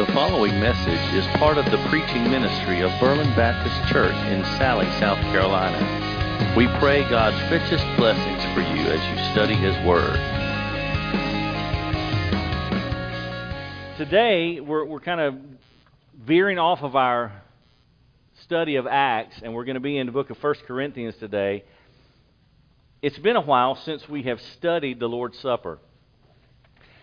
The following message is part of the preaching ministry of Berlin Baptist Church in Salley, South Carolina. We pray God's richest blessings for you as you study His Word. Today, we're, we're kind of veering off of our study of Acts, and we're going to be in the book of 1 Corinthians today. It's been a while since we have studied the Lord's Supper.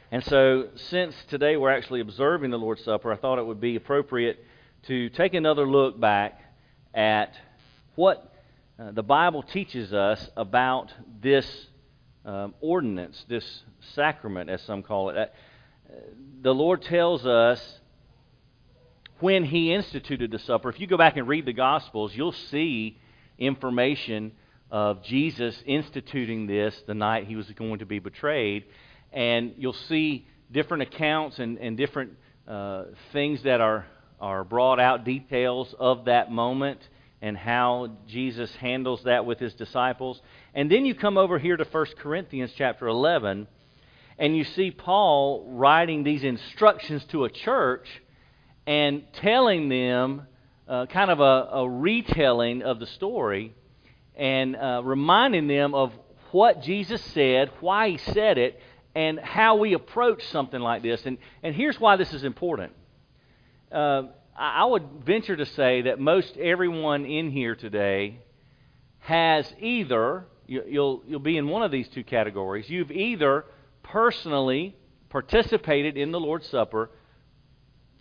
And so, since today we're actually observing the Lord's Supper, I thought it would be appropriate to take another look back at what uh, the Bible teaches us about this um, ordinance, this sacrament, as some call it. Uh, the Lord tells us when He instituted the supper. If you go back and read the Gospels, you'll see information of Jesus instituting this the night He was going to be betrayed and you'll see different accounts and, and different uh, things that are, are brought out, details of that moment and how Jesus handles that with his disciples. And then you come over here to 1 Corinthians chapter 11, and you see Paul writing these instructions to a church and telling them uh, kind of a, a, retelling of the story and uh, reminding them of what Jesus said, why he said it, and how we approach something like this. And, and here's why this is important. Uh, I would venture to say that most everyone in here today has either, you'll, you'll be in one of these two categories, you've either personally participated in the Lord's Supper,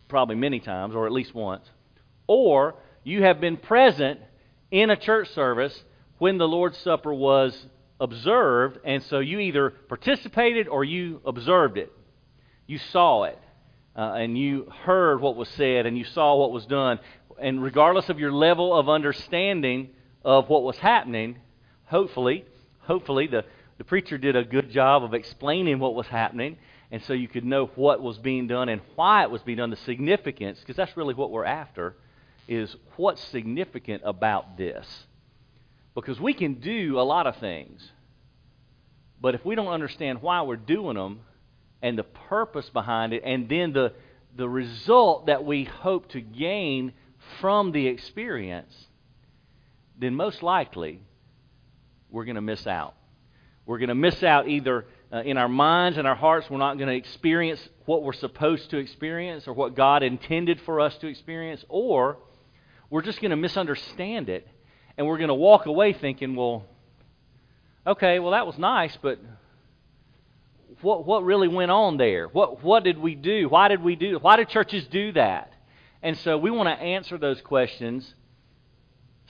probably many times, or at least once, or you have been present in a church service when the Lord's Supper was observed, and so you either participated or you observed it. You saw it, uh, and you heard what was said, and you saw what was done. And regardless of your level of understanding of what was happening, hopefully, hopefully the, the preacher did a good job of explaining what was happening, and so you could know what was being done and why it was being done, the significance, because that's really what we're after, is what's significant about this. Because we can do a lot of things. But if we don't understand why we're doing them and the purpose behind it, and then the, the result that we hope to gain from the experience, then most likely we're going to miss out. We're going to miss out either uh, in our minds and our hearts, we're not going to experience what we're supposed to experience or what God intended for us to experience, or we're just going to misunderstand it and we're going to walk away thinking, well, okay, well, that was nice, but what, what really went on there? What, what did we do? Why did we do Why did churches do that? And so we want to answer those questions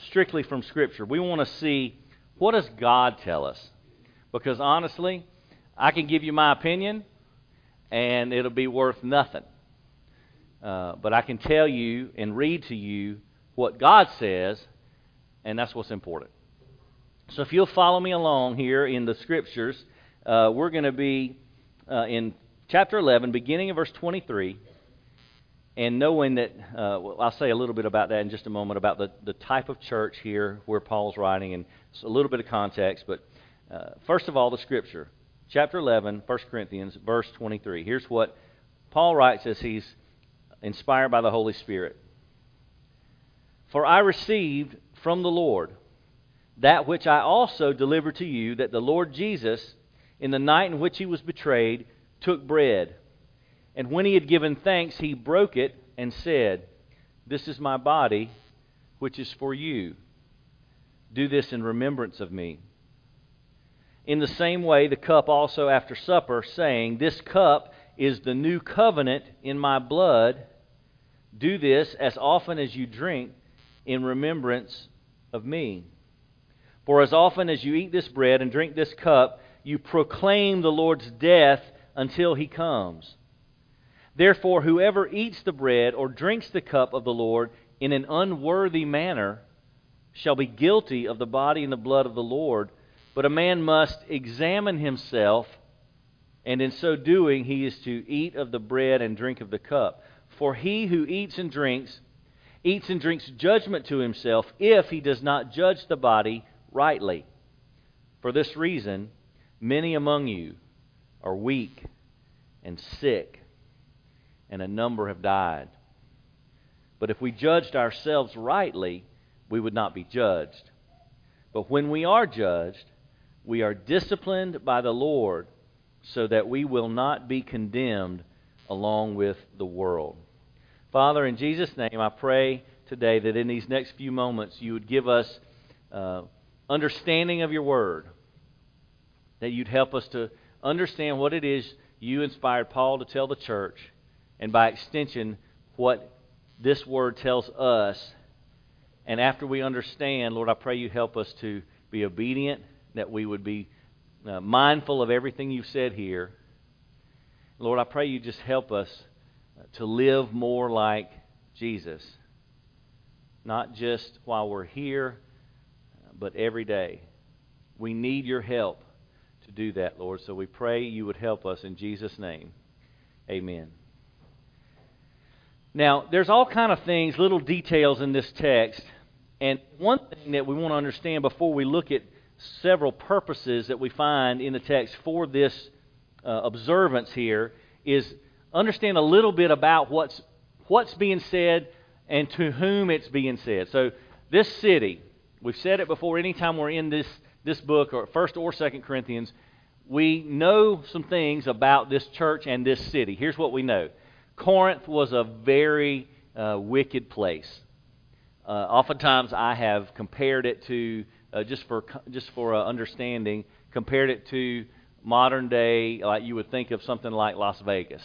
strictly from Scripture. We want to see what does God tell us? Because honestly, I can give you my opinion, and it'll be worth nothing. Uh, but I can tell you and read to you what God says, and that's what's important. So if you'll follow me along here in the scriptures, uh, we're going to be uh, in chapter 11, beginning of verse 23. And knowing that, uh, well, I'll say a little bit about that in just a moment, about the, the type of church here where Paul's writing, and a little bit of context. But uh, first of all, the scripture. Chapter 11, 1 Corinthians, verse 23. Here's what Paul writes as he's inspired by the Holy Spirit. For I received from the Lord that which I also delivered to you, that the Lord Jesus, in the night in which he was betrayed, took bread. And when he had given thanks, he broke it and said, This is my body, which is for you. Do this in remembrance of me. In the same way, the cup also after supper, saying, This cup is the new covenant in my blood. Do this as often as you drink in remembrance of me. For as often as you eat this bread and drink this cup, you proclaim the Lord's death until he comes. Therefore, whoever eats the bread or drinks the cup of the Lord in an unworthy manner shall be guilty of the body and the blood of the Lord. But a man must examine himself, and in so doing, he is to eat of the bread and drink of the cup. For he who eats and drinks eats and drinks judgment to himself if he does not judge the body rightly. For this reason, many among you are weak and sick, and a number have died. But if we judged ourselves rightly, we would not be judged. But when we are judged, we are disciplined by the Lord so that we will not be condemned along with the world. Father, in Jesus' name, I pray today that in these next few moments you would give us uh, understanding of your word, that you'd help us to understand what it is you inspired Paul to tell the church, and by extension, what this word tells us. And after we understand, Lord, I pray you help us to be obedient, that we would be uh, mindful of everything you've said here. Lord, I pray you just help us to live more like Jesus. Not just while we're here, but every day. We need your help to do that, Lord. So we pray you would help us in Jesus' name. Amen. Now, there's all kind of things, little details in this text. And one thing that we want to understand before we look at several purposes that we find in the text for this uh, observance here is understand a little bit about what's what's being said and to whom it's being said. So this city, we've said it before. Anytime we're in this this book, or First or Second Corinthians, we know some things about this church and this city. Here's what we know: Corinth was a very uh, wicked place. Uh, oftentimes, I have compared it to uh, just for just for uh, understanding, compared it to modern day, like you would think of something like Las Vegas.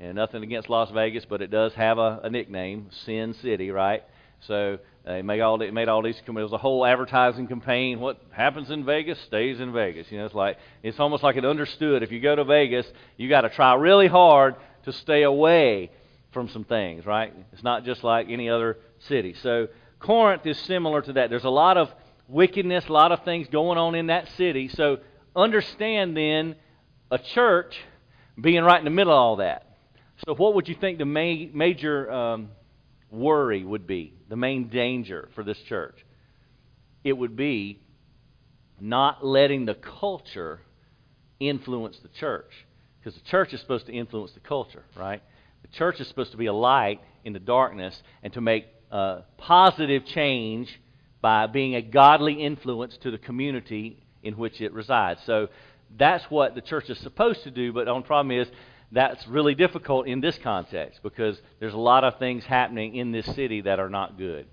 And nothing against Las Vegas, but it does have a, a nickname, Sin City, right? So uh, they made all they made all these. It was a whole advertising campaign. What happens in Vegas stays in Vegas. You know, it's like it's almost like it understood. If you go to Vegas, you got to try really hard to stay away from some things, right? It's not just like any other city. So Corinth is similar to that. There's a lot of wickedness, a lot of things going on in that city. So understand then a church being right in the middle of all that. So, what would you think the main, major um, worry would be, the main danger for this church? It would be not letting the culture influence the church. Because the church is supposed to influence the culture, right? The church is supposed to be a light in the darkness and to make uh, positive change by being a godly influence to the community in which it resides. So that's what the church is supposed to do, but the problem is that's really difficult in this context because there's a lot of things happening in this city that are not good.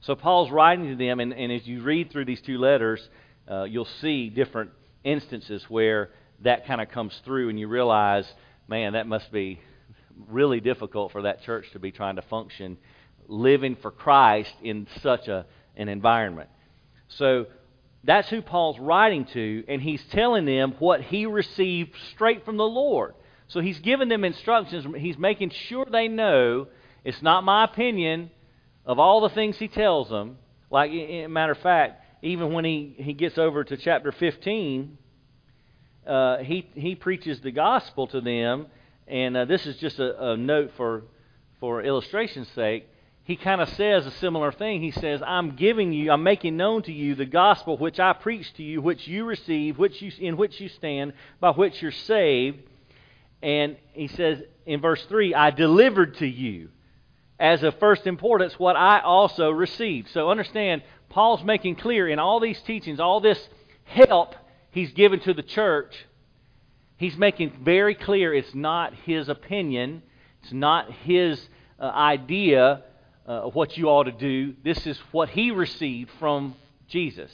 So Paul's writing to them, and, and as you read through these two letters, uh, you'll see different instances where that kind of comes through, and you realize, man, that must be really difficult for that church to be trying to function living for Christ in such a, an environment. So that's who Paul's writing to, and he's telling them what he received straight from the Lord. So he's giving them instructions. He's making sure they know it's not my opinion of all the things he tells them. Like, a matter of fact, even when he, he gets over to chapter 15, uh, he, he preaches the gospel to them. And uh, this is just a, a note for, for illustration's sake he kind of says a similar thing. He says, I'm giving you, I'm making known to you the gospel which I preached to you, which you receive, which you, in which you stand, by which you're saved. And he says in verse 3, I delivered to you as of first importance what I also received. So understand, Paul's making clear in all these teachings, all this help he's given to the church, he's making very clear it's not his opinion, it's not his uh, idea uh, what you ought to do. This is what he received from Jesus.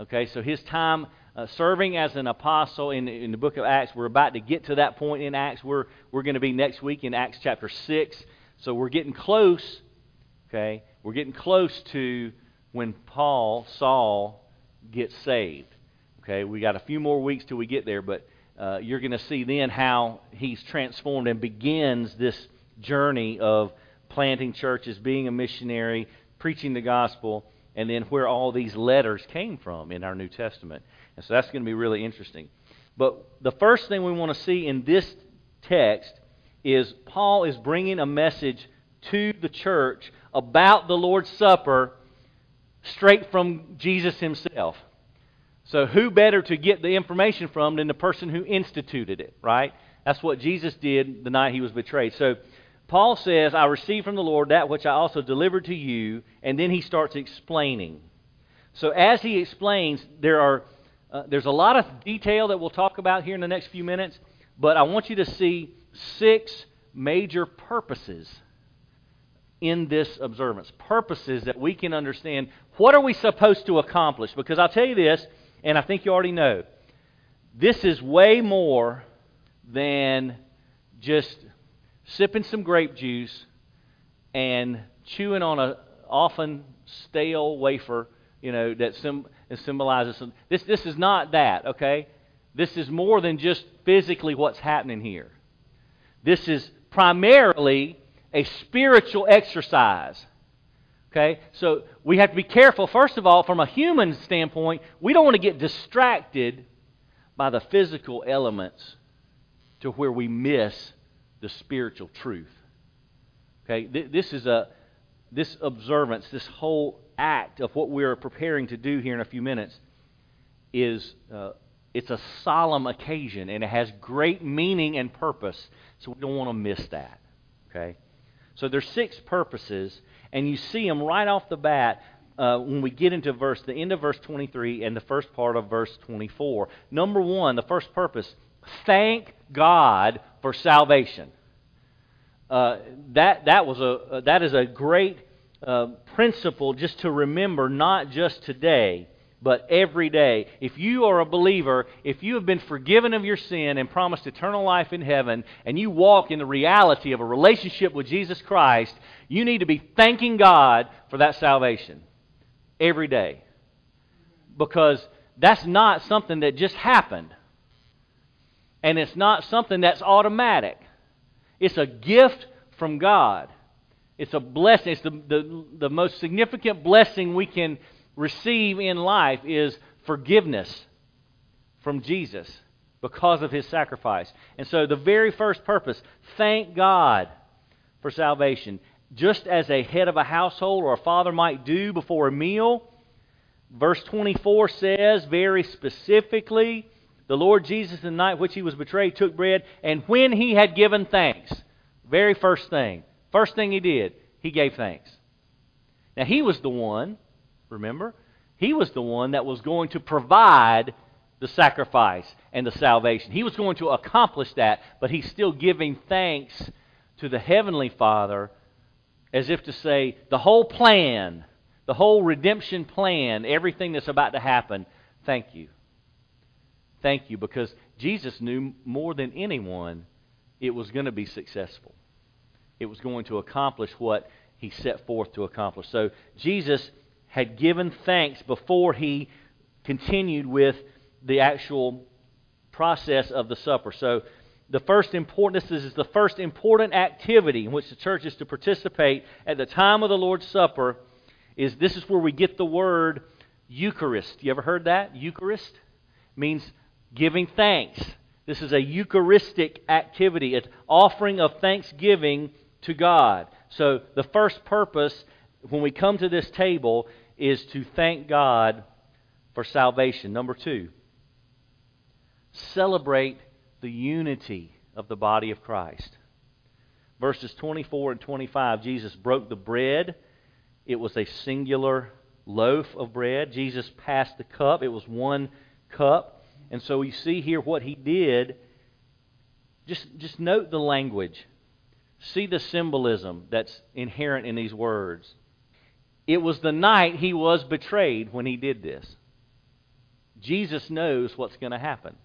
Okay, so his time uh, serving as an apostle in, in the book of Acts, we're about to get to that point in Acts. We're, we're going to be next week in Acts chapter 6. So we're getting close, okay? We're getting close to when Paul, Saul, gets saved. Okay, we got a few more weeks till we get there, but uh, you're going to see then how he's transformed and begins this journey of planting churches, being a missionary, preaching the gospel, and then where all these letters came from in our New Testament. And so that's going to be really interesting. But the first thing we want to see in this text is Paul is bringing a message to the church about the Lord's Supper straight from Jesus himself. So, who better to get the information from than the person who instituted it, right? That's what Jesus did the night he was betrayed. So, Paul says, I received from the Lord that which I also delivered to you, and then he starts explaining. So as he explains, there are uh, there's a lot of detail that we'll talk about here in the next few minutes, but I want you to see six major purposes in this observance. Purposes that we can understand. What are we supposed to accomplish? Because I'll tell you this, and I think you already know. This is way more than just sipping some grape juice and chewing on a often stale wafer, you know, that sim- symbolizes some, this this is not that, okay? This is more than just physically what's happening here. This is primarily a spiritual exercise. Okay? So we have to be careful, first of all, from a human standpoint, we don't want to get distracted by the physical elements to where we miss the spiritual truth. Okay, this is a this observance, this whole act of what we're preparing to do here in a few minutes is uh, it's a solemn occasion and it has great meaning and purpose. So we don't want to miss that. Okay, so there's six purposes, and you see them right off the bat uh, when we get into verse, the end of verse 23 and the first part of verse 24. Number one, the first purpose, thank God for salvation. Uh, that that was a uh, that is a great uh, principle just to remember, not just today, but every day. If you are a believer, if you have been forgiven of your sin and promised eternal life in heaven, and you walk in the reality of a relationship with Jesus Christ, you need to be thanking God for that salvation every day. Because that's not something that just happened. And it's not something that's automatic. It's a gift from God. It's a blessing. It's the, the, the most significant blessing we can receive in life is forgiveness from Jesus because of his sacrifice. And so the very first purpose, thank God for salvation just as a head of a household or a father might do before a meal. Verse 24 says very specifically, the Lord Jesus, the night which he was betrayed, took bread, and when he had given thanks, very first thing, first thing he did, he gave thanks. Now, he was the one, remember? He was the one that was going to provide the sacrifice and the salvation. He was going to accomplish that, but he's still giving thanks to the Heavenly Father as if to say, the whole plan, the whole redemption plan, everything that's about to happen, thank you. Thank you, because Jesus knew more than anyone it was going to be successful. It was going to accomplish what he set forth to accomplish. So Jesus had given thanks before he continued with the actual process of the supper. So the first important this is the first important activity in which the church is to participate at the time of the Lord's Supper is this is where we get the word Eucharist. You ever heard that? Eucharist means giving thanks. This is a Eucharistic activity. It's offering of thanksgiving to God. So the first purpose when we come to this table is to thank God for salvation. Number two, celebrate the unity of the body of Christ. Verses 24 and 25, Jesus broke the bread. It was a singular loaf of bread. Jesus passed the cup. It was one cup. And so we see here what he did. Just, just note the language. See the symbolism that's inherent in these words. It was the night he was betrayed when he did this. Jesus knows what's going to happen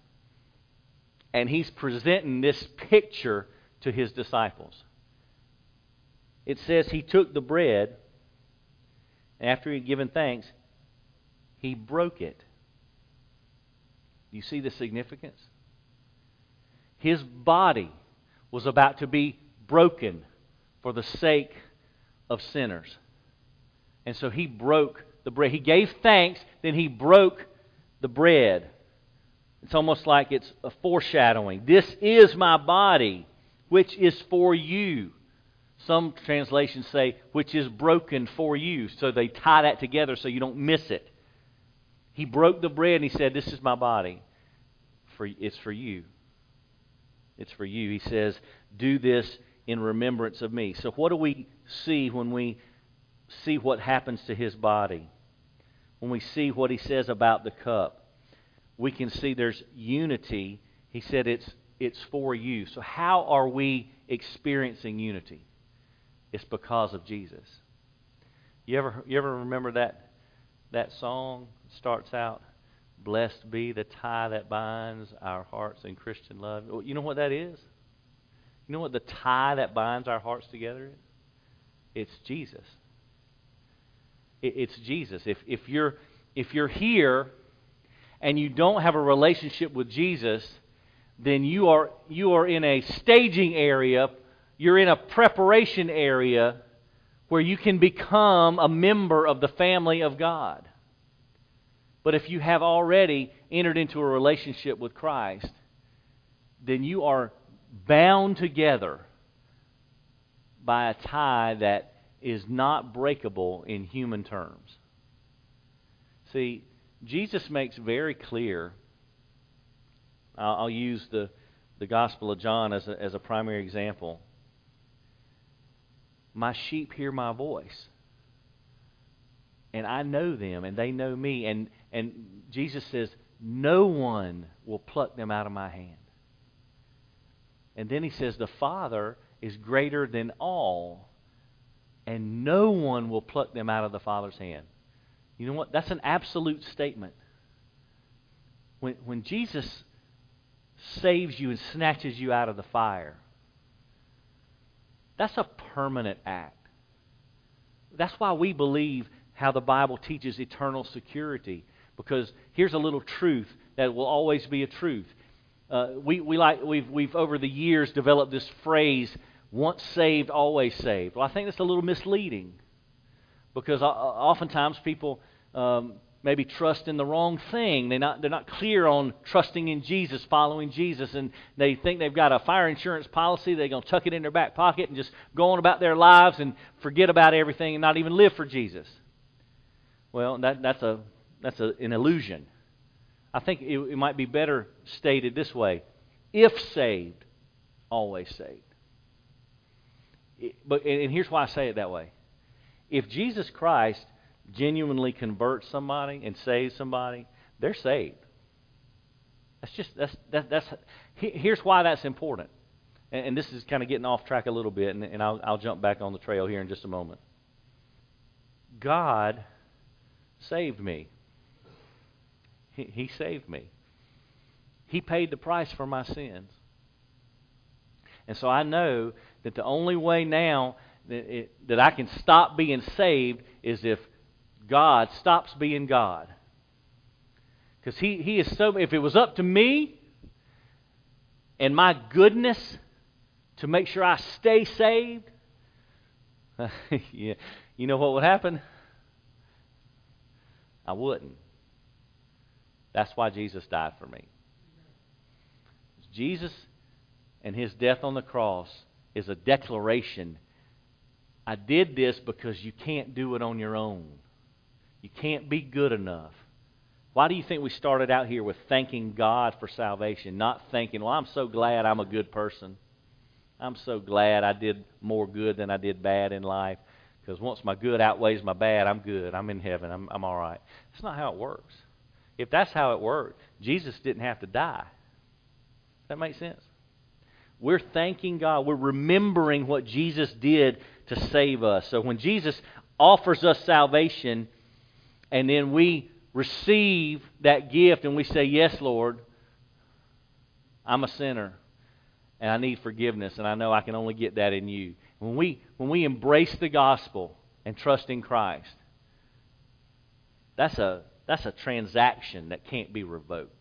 and he's presenting this picture to his disciples. It says he took the bread, and after he had given thanks, he broke it. You see the significance? His body was about to be broken for the sake of sinners. And so he broke the bread. He gave thanks, then he broke the bread. It's almost like it's a foreshadowing. This is my body, which is for you. Some translations say, which is broken for you. So they tie that together so you don't miss it. He broke the bread and he said, This is my body. For, it's for you. It's for you. He says, Do this in remembrance of me. So, what do we see when we see what happens to his body? When we see what he says about the cup, we can see there's unity. He said it's, it's for you. So, how are we experiencing unity? It's because of Jesus. You ever, you ever remember that, that song? Starts out, Blessed be the tie that binds our hearts in Christian love. You know what that is? You know what the tie that binds our hearts together is? It's Jesus. It's Jesus. If, if, you're, if you're here and you don't have a relationship with Jesus, then you are, you are in a staging area, you're in a preparation area where you can become a member of the family of God. But if you have already entered into a relationship with Christ, then you are bound together by a tie that is not breakable in human terms. See, Jesus makes very clear. I'll, use the, the Gospel of John as a, as a primary example. My sheep hear my voice. And I know them, and they know me. And, and Jesus says, No one will pluck them out of my hand. And then he says, The Father is greater than all, and no one will pluck them out of the Father's hand. You know what? That's an absolute statement. When, when Jesus saves you and snatches you out of the fire, that's a permanent act. That's why we believe how the Bible teaches eternal security. Because here's a little truth that will always be a truth. Uh, we, we like, we've, we've, over the years, developed this phrase, once saved, always saved. Well, I think that's a little misleading because oftentimes people um, maybe trust in the wrong thing. They're not, they're not clear on trusting in Jesus, following Jesus, and they think they've got a fire insurance policy. They're going to tuck it in their back pocket and just go on about their lives and forget about everything and not even live for Jesus. Well, that, that's, a, that's a, an illusion. I think it, it might be better stated this way if saved, always saved. But and here's why I say it that way. If Jesus Christ genuinely converts somebody and saves somebody, they're saved. That's just that's that, that's here's why that's important. And, and, this is kind of getting off track a little bit, and, and I'll, I'll jump back on the trail here in just a moment. God saved me. He, he saved me. He paid the price for my sins. And so I know that the only way now that, it, that I can stop being saved is if God stops being God. Because he, he is so, if it was up to me and my goodness to make sure I stay saved, yeah, you know what would happen? I wouldn't. That's why Jesus died for me. Jesus and his death on the cross is a declaration. I did this because you can't do it on your own. You can't be good enough. Why do you think we started out here with thanking God for salvation, not thinking, well, I'm so glad I'm a good person. I'm so glad I did more good than I did bad in life. Because once my good outweighs my bad, I'm good. I'm in heaven. I'm, I'm all right. That's not how it works. If that's how it worked, Jesus didn't have to die. Does that make sense? We're thanking God. We're remembering what Jesus did to save us. So when Jesus offers us salvation and then we receive that gift and we say, Yes, Lord, I'm a sinner and I need forgiveness and I know I can only get that in you. When we, when we embrace the gospel and trust in Christ, that's a, that's a transaction that can't be revoked.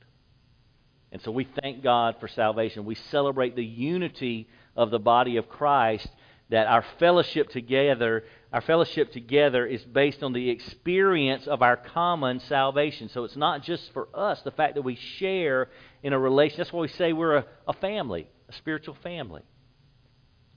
And so we thank God for salvation. We celebrate the unity of the body of Christ that our fellowship together our fellowship together is based on the experience of our common salvation. So it's not just for us, the fact that we share in a relation. That's why we say we're a, a family, a spiritual family.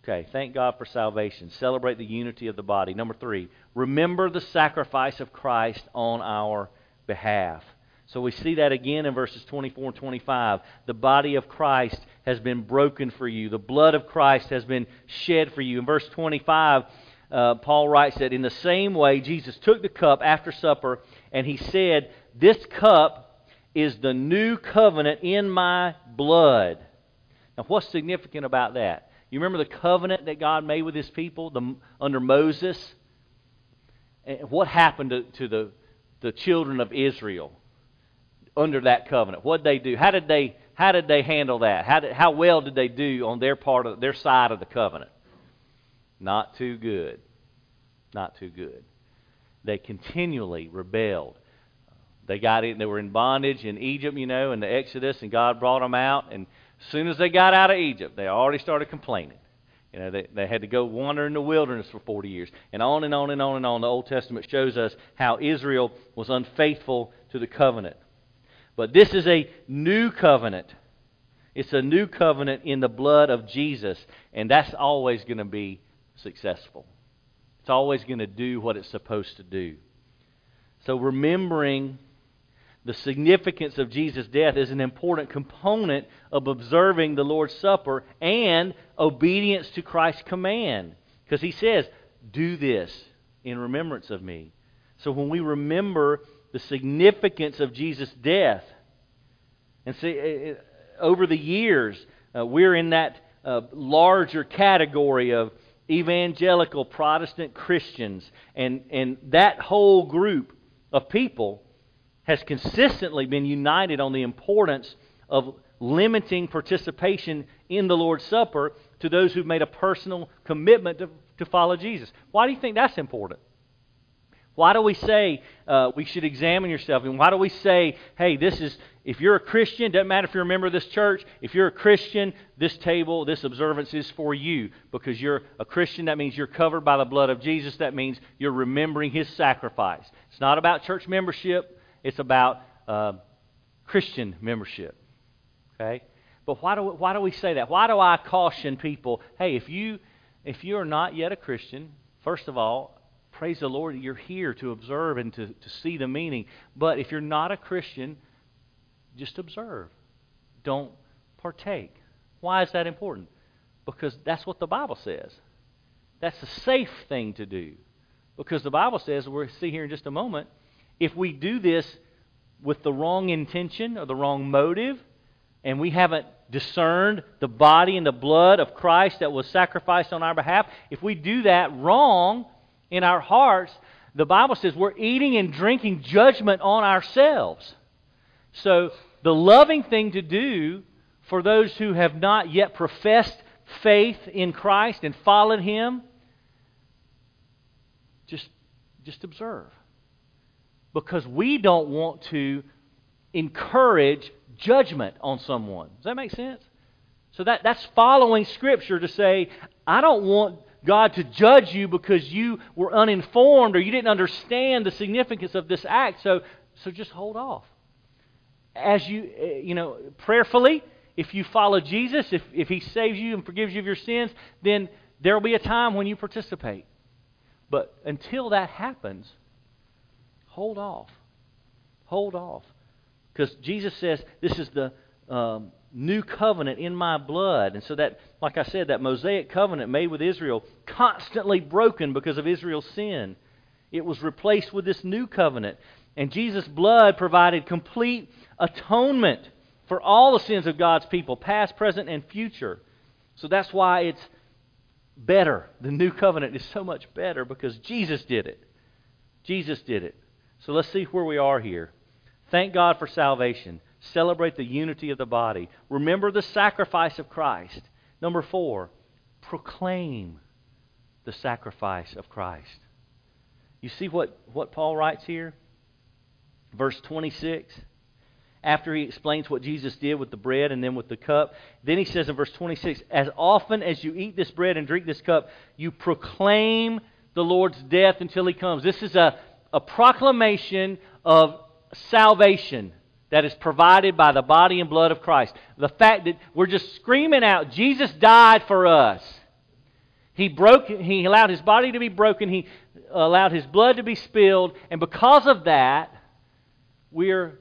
Okay, thank God for salvation. Celebrate the unity of the body. Number three, remember the sacrifice of Christ on our behalf. So we see that again in verses 24 and 25. The body of Christ has been broken for you, the blood of Christ has been shed for you. In verse 25, uh, Paul writes that in the same way, Jesus took the cup after supper and he said, This cup is the new covenant in my blood. Now, what's significant about that? You remember the covenant that God made with his people the, under Moses? And what happened to, to the, the children of Israel under that covenant? What did they do? How did they, how did they handle that? How, did, how well did they do on their part of their side of the covenant? Not too good. Not too good. They continually rebelled. They got in, they were in bondage in Egypt, you know, in the Exodus, and God brought them out. And as soon as they got out of Egypt, they already started complaining. You know, they, they had to go wander in the wilderness for 40 years. And on and on and on and on. The Old Testament shows us how Israel was unfaithful to the covenant. But this is a new covenant. It's a new covenant in the blood of Jesus. And that's always going to be successful. It's always going to do what it's supposed to do. So remembering the significance of Jesus' death is an important component of observing the Lord's Supper and obedience to Christ's command. Because he says, Do this in remembrance of me. So when we remember the significance of Jesus' death, and see, eh, eh, over the years, uh, we're in that uh, larger category of evangelical Protestant Christians, and, and that whole group of people has consistently been united on the importance of limiting participation in the Lord's Supper to those who've made a personal commitment to, to follow Jesus. Why do you think that's important? Why do we say uh, we should examine yourself? And why do we say, hey, this is, if you're a Christian, doesn't matter if you're a member of this church, if you're a Christian, this table, this observance is for you. Because you're a Christian, that means you're covered by the blood of Jesus. That means you're remembering his sacrifice. It's not about church membership, it's about uh, Christian membership. Okay? But why do, why do we say that? Why do I caution people, hey, if you, if you are not yet a Christian, first of all, praise the Lord, you're here to observe and to, to see the meaning. But if you're not a Christian, just observe. Don't partake. Why is that important? Because that's what the Bible says. That's a safe thing to do. Because the Bible says, we'll see here in just a moment, if we do this with the wrong intention or the wrong motive, and we haven't discerned the body and the blood of Christ that was sacrificed on our behalf, if we do that wrong, in our hearts, the Bible says we're eating and drinking judgment on ourselves. So, the loving thing to do for those who have not yet professed faith in Christ and followed Him, just, just observe. Because we don't want to encourage judgment on someone. Does that make sense? So that, that's following Scripture to say, I don't want God to judge you because you were uninformed or you didn't understand the significance of this act. So, so just hold off. As you, eh, you know, prayerfully, if you follow Jesus, if, if He saves you and forgives you of your sins, then there will be a time when you participate. But until that happens, hold off. Hold off. Because Jesus says this is the um, new covenant in my blood. And so that, like I said, that Mosaic covenant made with Israel, constantly broken because of Israel's sin, it was replaced with this new covenant. And Jesus' blood provided complete atonement for all the sins of God's people, past, present, and future. So that's why it's better. The new covenant is so much better because Jesus did it. Jesus did it. So let's see where we are here. Thank God for salvation. Celebrate the unity of the body. Remember the sacrifice of Christ. Number four, proclaim the sacrifice of Christ. You see what, what Paul writes here? Verse 26. After he explains what Jesus did with the bread and then with the cup, then he says in verse 26 As often as you eat this bread and drink this cup, you proclaim the Lord's death until he comes. This is a, a proclamation of salvation that is provided by the body and blood of Christ. The fact that we're just screaming out, Jesus died for us. He broke he allowed his body to be broken, he allowed his blood to be spilled, and because of that, we're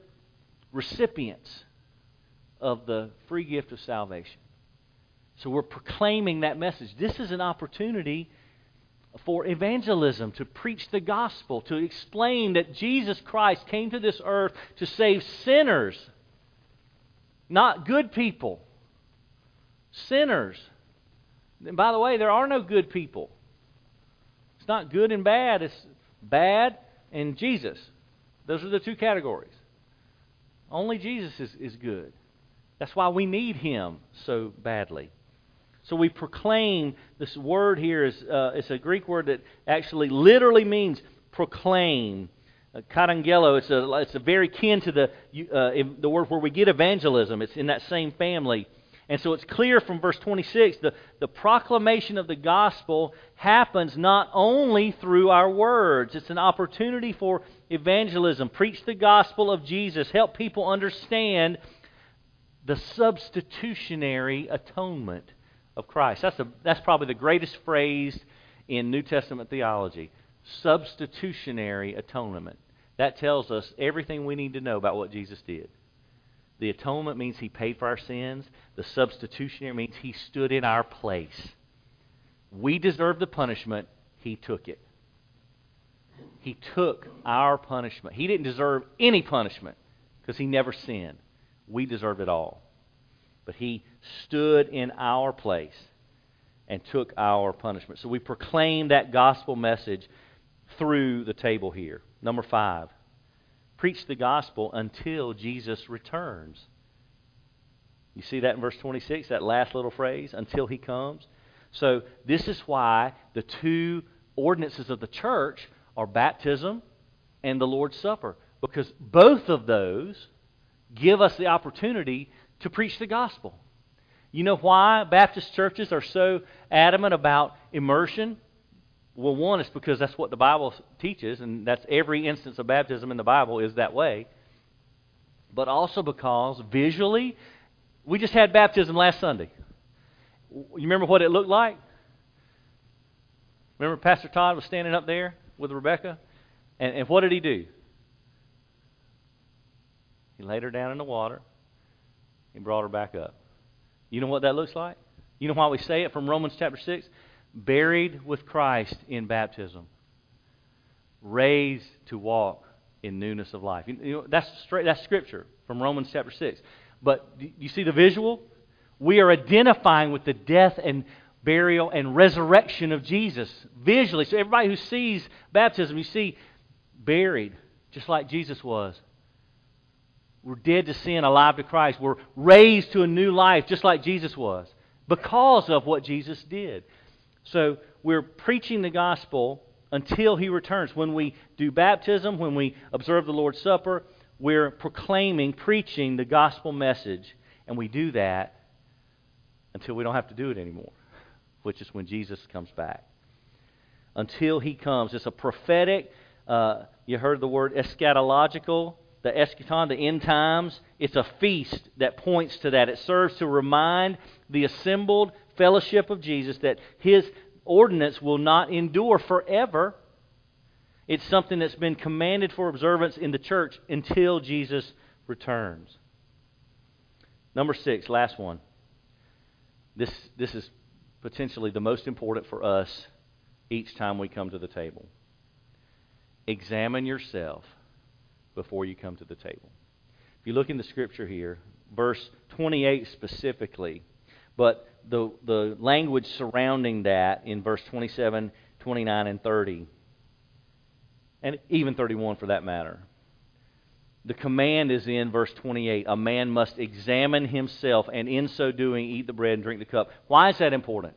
recipients of the free gift of salvation. So we're proclaiming that message. This is an opportunity for evangelism, to preach the gospel, to explain that Jesus Christ came to this earth to save sinners, not good people. Sinners. And by the way, there are no good people. It's not good and bad, it's bad and Jesus. Those are the two categories. Only Jesus is, is good. That's why we need him so badly. So we proclaim this word here is uh, it's a Greek word that actually literally means proclaim. Uh, katangelo, it's a it's a very kin to the uh, the word where we get evangelism. It's in that same family. And so it's clear from verse 26 the, the proclamation of the gospel happens not only through our words, it's an opportunity for evangelism. Preach the gospel of Jesus, help people understand the substitutionary atonement of Christ. That's, a, that's probably the greatest phrase in New Testament theology substitutionary atonement. That tells us everything we need to know about what Jesus did. The atonement means he paid for our sins. The substitutionary means he stood in our place. We deserve the punishment, he took it. He took our punishment. He didn't deserve any punishment because he never sinned. We deserved it all. But he stood in our place and took our punishment. So we proclaim that gospel message through the table here. Number five, preach the gospel until Jesus returns. You see that in verse 26, that last little phrase, until he comes? So this is why the two ordinances of the church are baptism and the Lord's Supper, because both of those give us the opportunity to preach the gospel. You know why Baptist churches are so adamant about immersion? Well, one is because that's what the Bible teaches, and that's every instance of baptism in the Bible is that way. But also because visually, we just had baptism last Sunday. You remember what it looked like? Remember Pastor Todd was standing up there with Rebecca? And, and what did he do? He laid her down in the water. He brought her back up. You know what that looks like? You know why we say it from Romans chapter 6? Buried with Christ in baptism, raised to walk in newness of life. You know, that's, straight, that's scripture from Romans chapter 6. But you see the visual? We are identifying with the death and burial and resurrection of Jesus visually. So everybody who sees baptism, you see buried, just like Jesus was, we're dead to sin, alive to Christ. We're raised to a new life, just like Jesus was, because of what Jesus did. So we're preaching the gospel until he returns. When we do baptism, when we observe the Lord's Supper, we're proclaiming, preaching the gospel message. And we do that until we don't have to do it anymore, which is when Jesus comes back. Until he comes. It's a prophetic, uh, you heard the word eschatological the eschaton, the end times, it's a feast that points to that. It serves to remind the assembled fellowship of Jesus that his ordinance will not endure forever. It's something that's been commanded for observance in the church until Jesus returns. Number six, last one. This, this is potentially the most important for us each time we come to the table. Examine yourself before you come to the table. If you look in the scripture here, verse 28 specifically, but the, the language surrounding that in verse 27, 29, and 30, and even 31 for that matter. The command is in verse 28 a man must examine himself, and in so doing, eat the bread and drink the cup. Why is that important?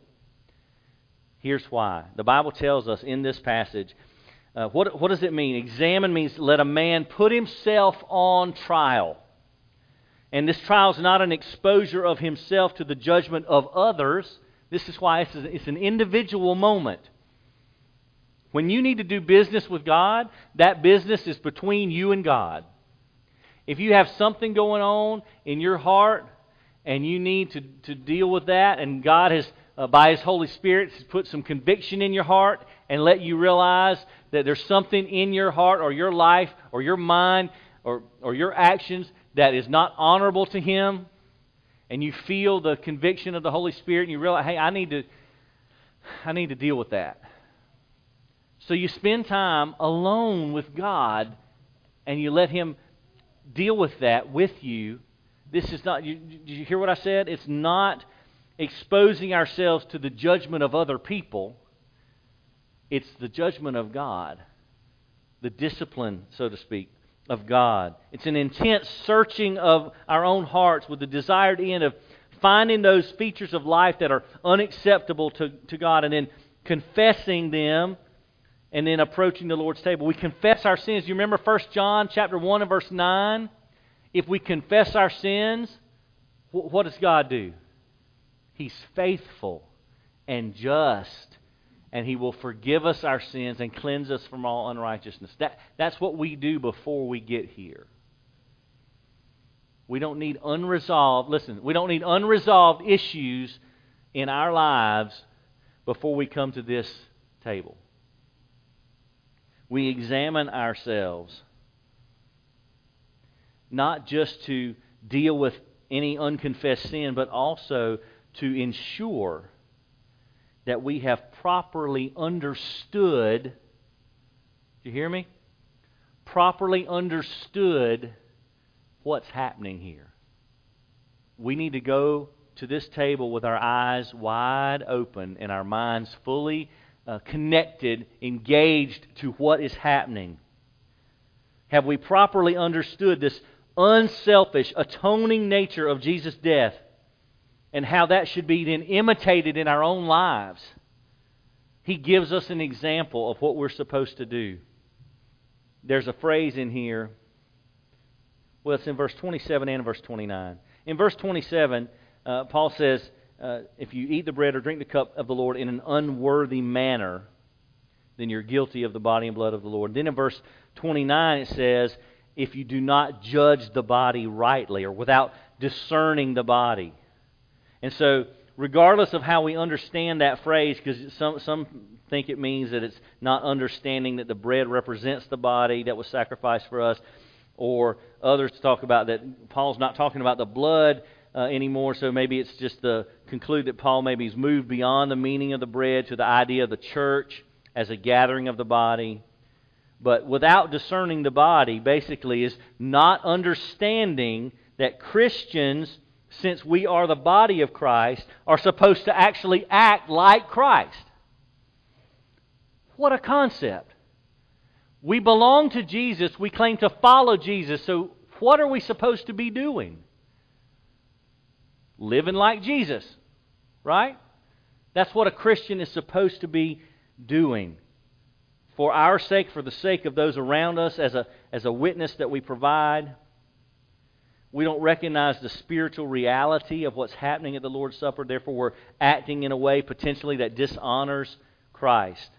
Here's why. The Bible tells us in this passage uh, what, what does it mean? Examine means let a man put himself on trial. And this trial is not an exposure of himself to the judgment of others. This is why it's, an individual moment. When you need to do business with God, that business is between you and God. If you have something going on in your heart and you need to, to deal with that, and God has, uh, by His Holy Spirit, has put some conviction in your heart and let you realize that there's something in your heart or your life or your mind or, or your actions that is not honorable to Him, and you feel the conviction of the Holy Spirit, and you realize, hey, I need to, I need to deal with that. So you spend time alone with God, and you let Him deal with that with you. This is not. You, did you hear what I said? It's not exposing ourselves to the judgment of other people. It's the judgment of God, the discipline, so to speak, of God. It's an intense searching of our own hearts with the desired end of finding those features of life that are unacceptable to, to God and then confessing them and then approaching the Lord's table. We confess our sins. You remember 1 John chapter 1 and verse 9? If we confess our sins, what does God do? He's faithful and just, and He will forgive us our sins and cleanse us from all unrighteousness. That, that's what we do before we get here. We don't need unresolved, listen, we don't need unresolved issues in our lives before we come to this table. We examine ourselves not just to deal with any unconfessed sin, but also to ensure that we have properly understood. Do you hear me? Properly understood what's happening here. We need to go to this table with our eyes wide open and our minds fully uh, connected, engaged to what is happening. Have we properly understood this unselfish, atoning nature of Jesus' death? And how that should be then imitated in our own lives, he gives us an example of what we're supposed to do. There's a phrase in here. Well, it's in verse 27 and verse 29. In verse 27, uh, Paul says, uh, If you eat the bread or drink the cup of the Lord in an unworthy manner, then you're guilty of the body and blood of the Lord. Then in verse 29, it says, If you do not judge the body rightly or without discerning the body. And so, regardless of how we understand that phrase, because some, some think it means that it's not understanding that the bread represents the body that was sacrificed for us, or others talk about that Paul's not talking about the blood uh, anymore, so maybe it's just to conclude that Paul maybe has moved beyond the meaning of the bread to the idea of the church as a gathering of the body. But without discerning the body, basically, is not understanding that Christians since we are the body of Christ, are supposed to actually act like Christ. What a concept. We belong to Jesus, we claim to follow Jesus, so what are we supposed to be doing? Living like Jesus, right? That's what a Christian is supposed to be doing. For our sake, for the sake of those around us, as a, as a witness that we provide, we don't recognize the spiritual reality of what's happening at the Lord's Supper. Therefore, we're acting in a way potentially that dishonors Christ.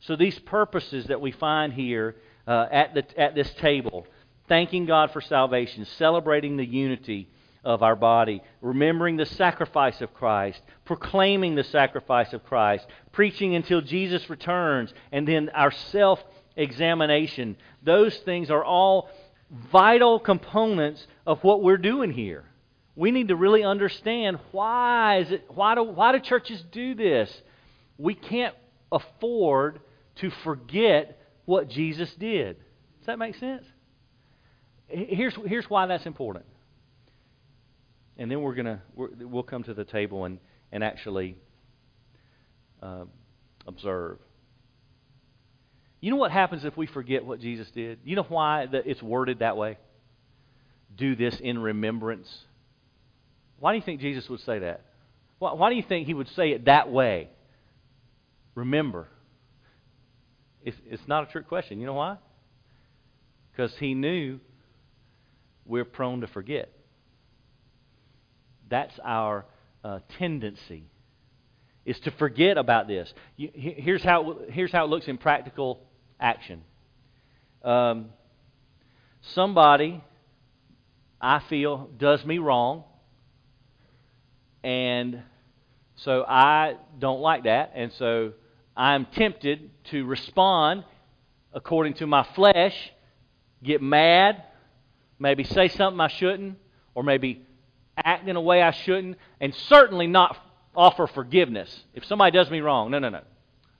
So, these purposes that we find here uh, at, the, at this table thanking God for salvation, celebrating the unity of our body, remembering the sacrifice of Christ, proclaiming the sacrifice of Christ, preaching until Jesus returns, and then our self examination. Those things are all vital components of what we're doing here. We need to really understand why is it why do why do churches do this? We can't afford to forget what Jesus did. Does that make sense? Here's here's why that's important. And then we're gonna we will come to the table and and actually uh, observe. You know what happens if we forget what Jesus did? You know why it's worded that way? Do this in remembrance. Why do you think Jesus would say that? Why, why do you think he would say it that way? Remember. It's, it's not a trick question. You know why? Because he knew we're prone to forget. That's our uh, tendency, is to forget about this. You, here's, how, here's how it looks in practical action. Um, somebody, I feel, does me wrong, and so I don't like that, and so I'm tempted to respond according to my flesh, get mad, maybe say something I shouldn't, or maybe act in a way I shouldn't, and certainly not offer forgiveness. If somebody does me wrong, no, no, no.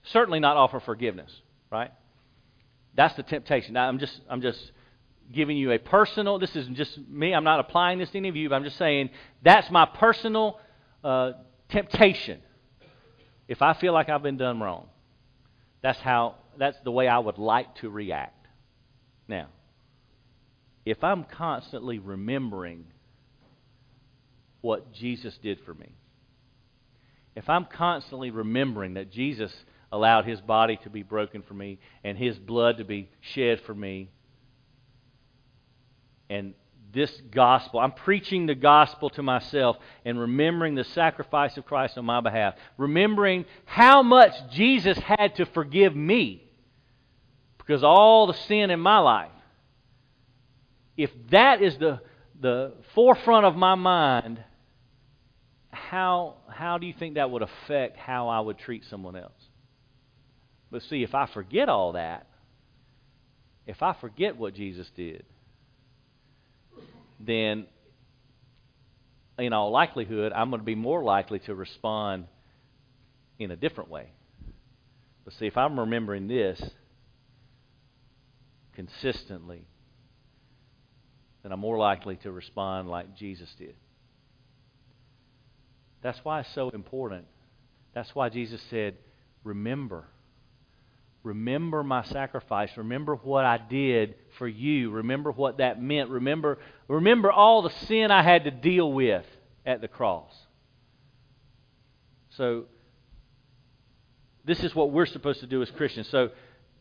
Certainly not offer forgiveness, right? That's the temptation. Now, I'm just, I'm just giving you a personal, this isn't just me, I'm not applying this to any of you, but I'm just saying that's my personal uh, temptation. If I feel like I've been done wrong, that's how, that's the way I would like to react. Now, if I'm constantly remembering what Jesus did for me, if I'm constantly remembering that Jesus allowed his body to be broken for me and his blood to be shed for me, and this gospel, I'm preaching the gospel to myself and remembering the sacrifice of Christ on my behalf, remembering how much Jesus had to forgive me because all the sin in my life. If that is the, the forefront of my mind, how, how do you think that would affect how I would treat someone else? But see, if I forget all that, if I forget what Jesus did, then in all likelihood, I'm going to be more likely to respond in a different way. But see, if I'm remembering this consistently, then I'm more likely to respond like Jesus did. That's why it's so important. That's why Jesus said, Remember. Remember my sacrifice. Remember what I did for you. Remember what that meant. Remember, remember all the sin I had to deal with at the cross. So, this is what we're supposed to do as Christians. So,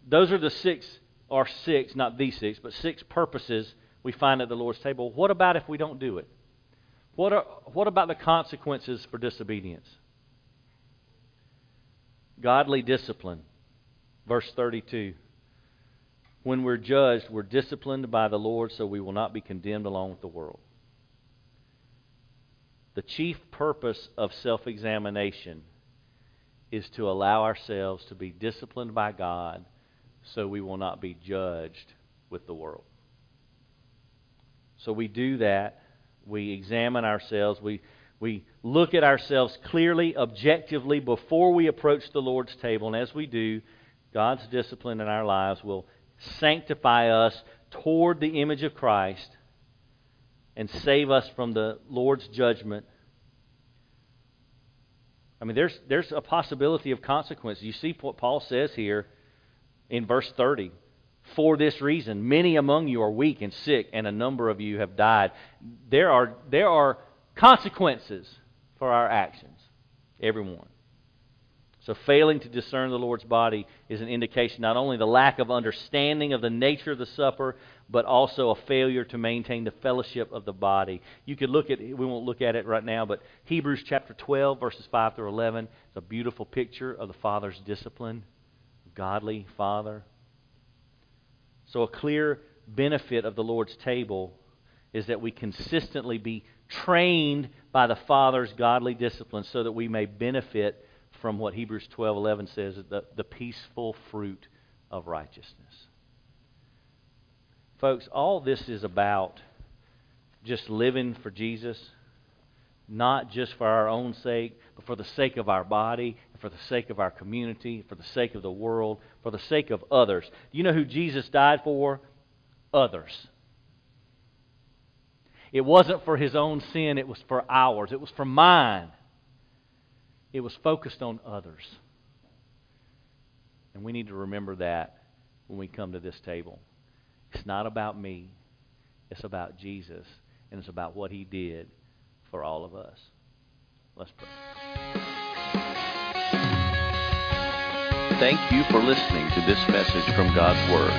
those are the six, or six, not the six, but six purposes we find at the Lord's table. What about if we don't do it? What, are, what about the consequences for disobedience? Godly discipline. Verse 32. When we're judged, we're disciplined by the Lord so we will not be condemned along with the world. The chief purpose of self examination is to allow ourselves to be disciplined by God so we will not be judged with the world. So we do that. We examine ourselves. We, we look at ourselves clearly, objectively, before we approach the Lord's table. And as we do, God's discipline in our lives will sanctify us toward the image of Christ and save us from the Lord's judgment. I mean, there's, there's a possibility of consequence. You see what Paul says here in verse 30. For this reason, many among you are weak and sick, and a number of you have died. There are, there are consequences for our actions, everyone. So, failing to discern the Lord's body is an indication not only the lack of understanding of the nature of the supper, but also a failure to maintain the fellowship of the body. You could look at, we won't look at it right now, but Hebrews chapter 12, verses 5 through 11, is a beautiful picture of the Father's discipline, godly Father. So, a clear benefit of the Lord's table is that we consistently be trained by the Father's godly discipline so that we may benefit from what Hebrews 12:11 says, the, the peaceful fruit of righteousness. Folks, all this is about just living for Jesus, not just for our own sake, but for the sake of our body, for the sake of our community, for the sake of the world, for the sake of others. Do you know who Jesus died for? Others. It wasn't for his own sin, it was for ours. It was for mine. It was focused on others. And we need to remember that when we come to this table. It's not about me, it's about Jesus, and it's about what he did for all of us. Let's pray. Thank you for listening to this message from God's Word.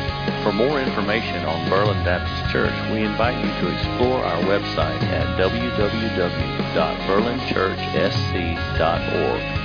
For more information on Berlin Baptist Church, we invite you to explore our website at www.berlinchurchsc.org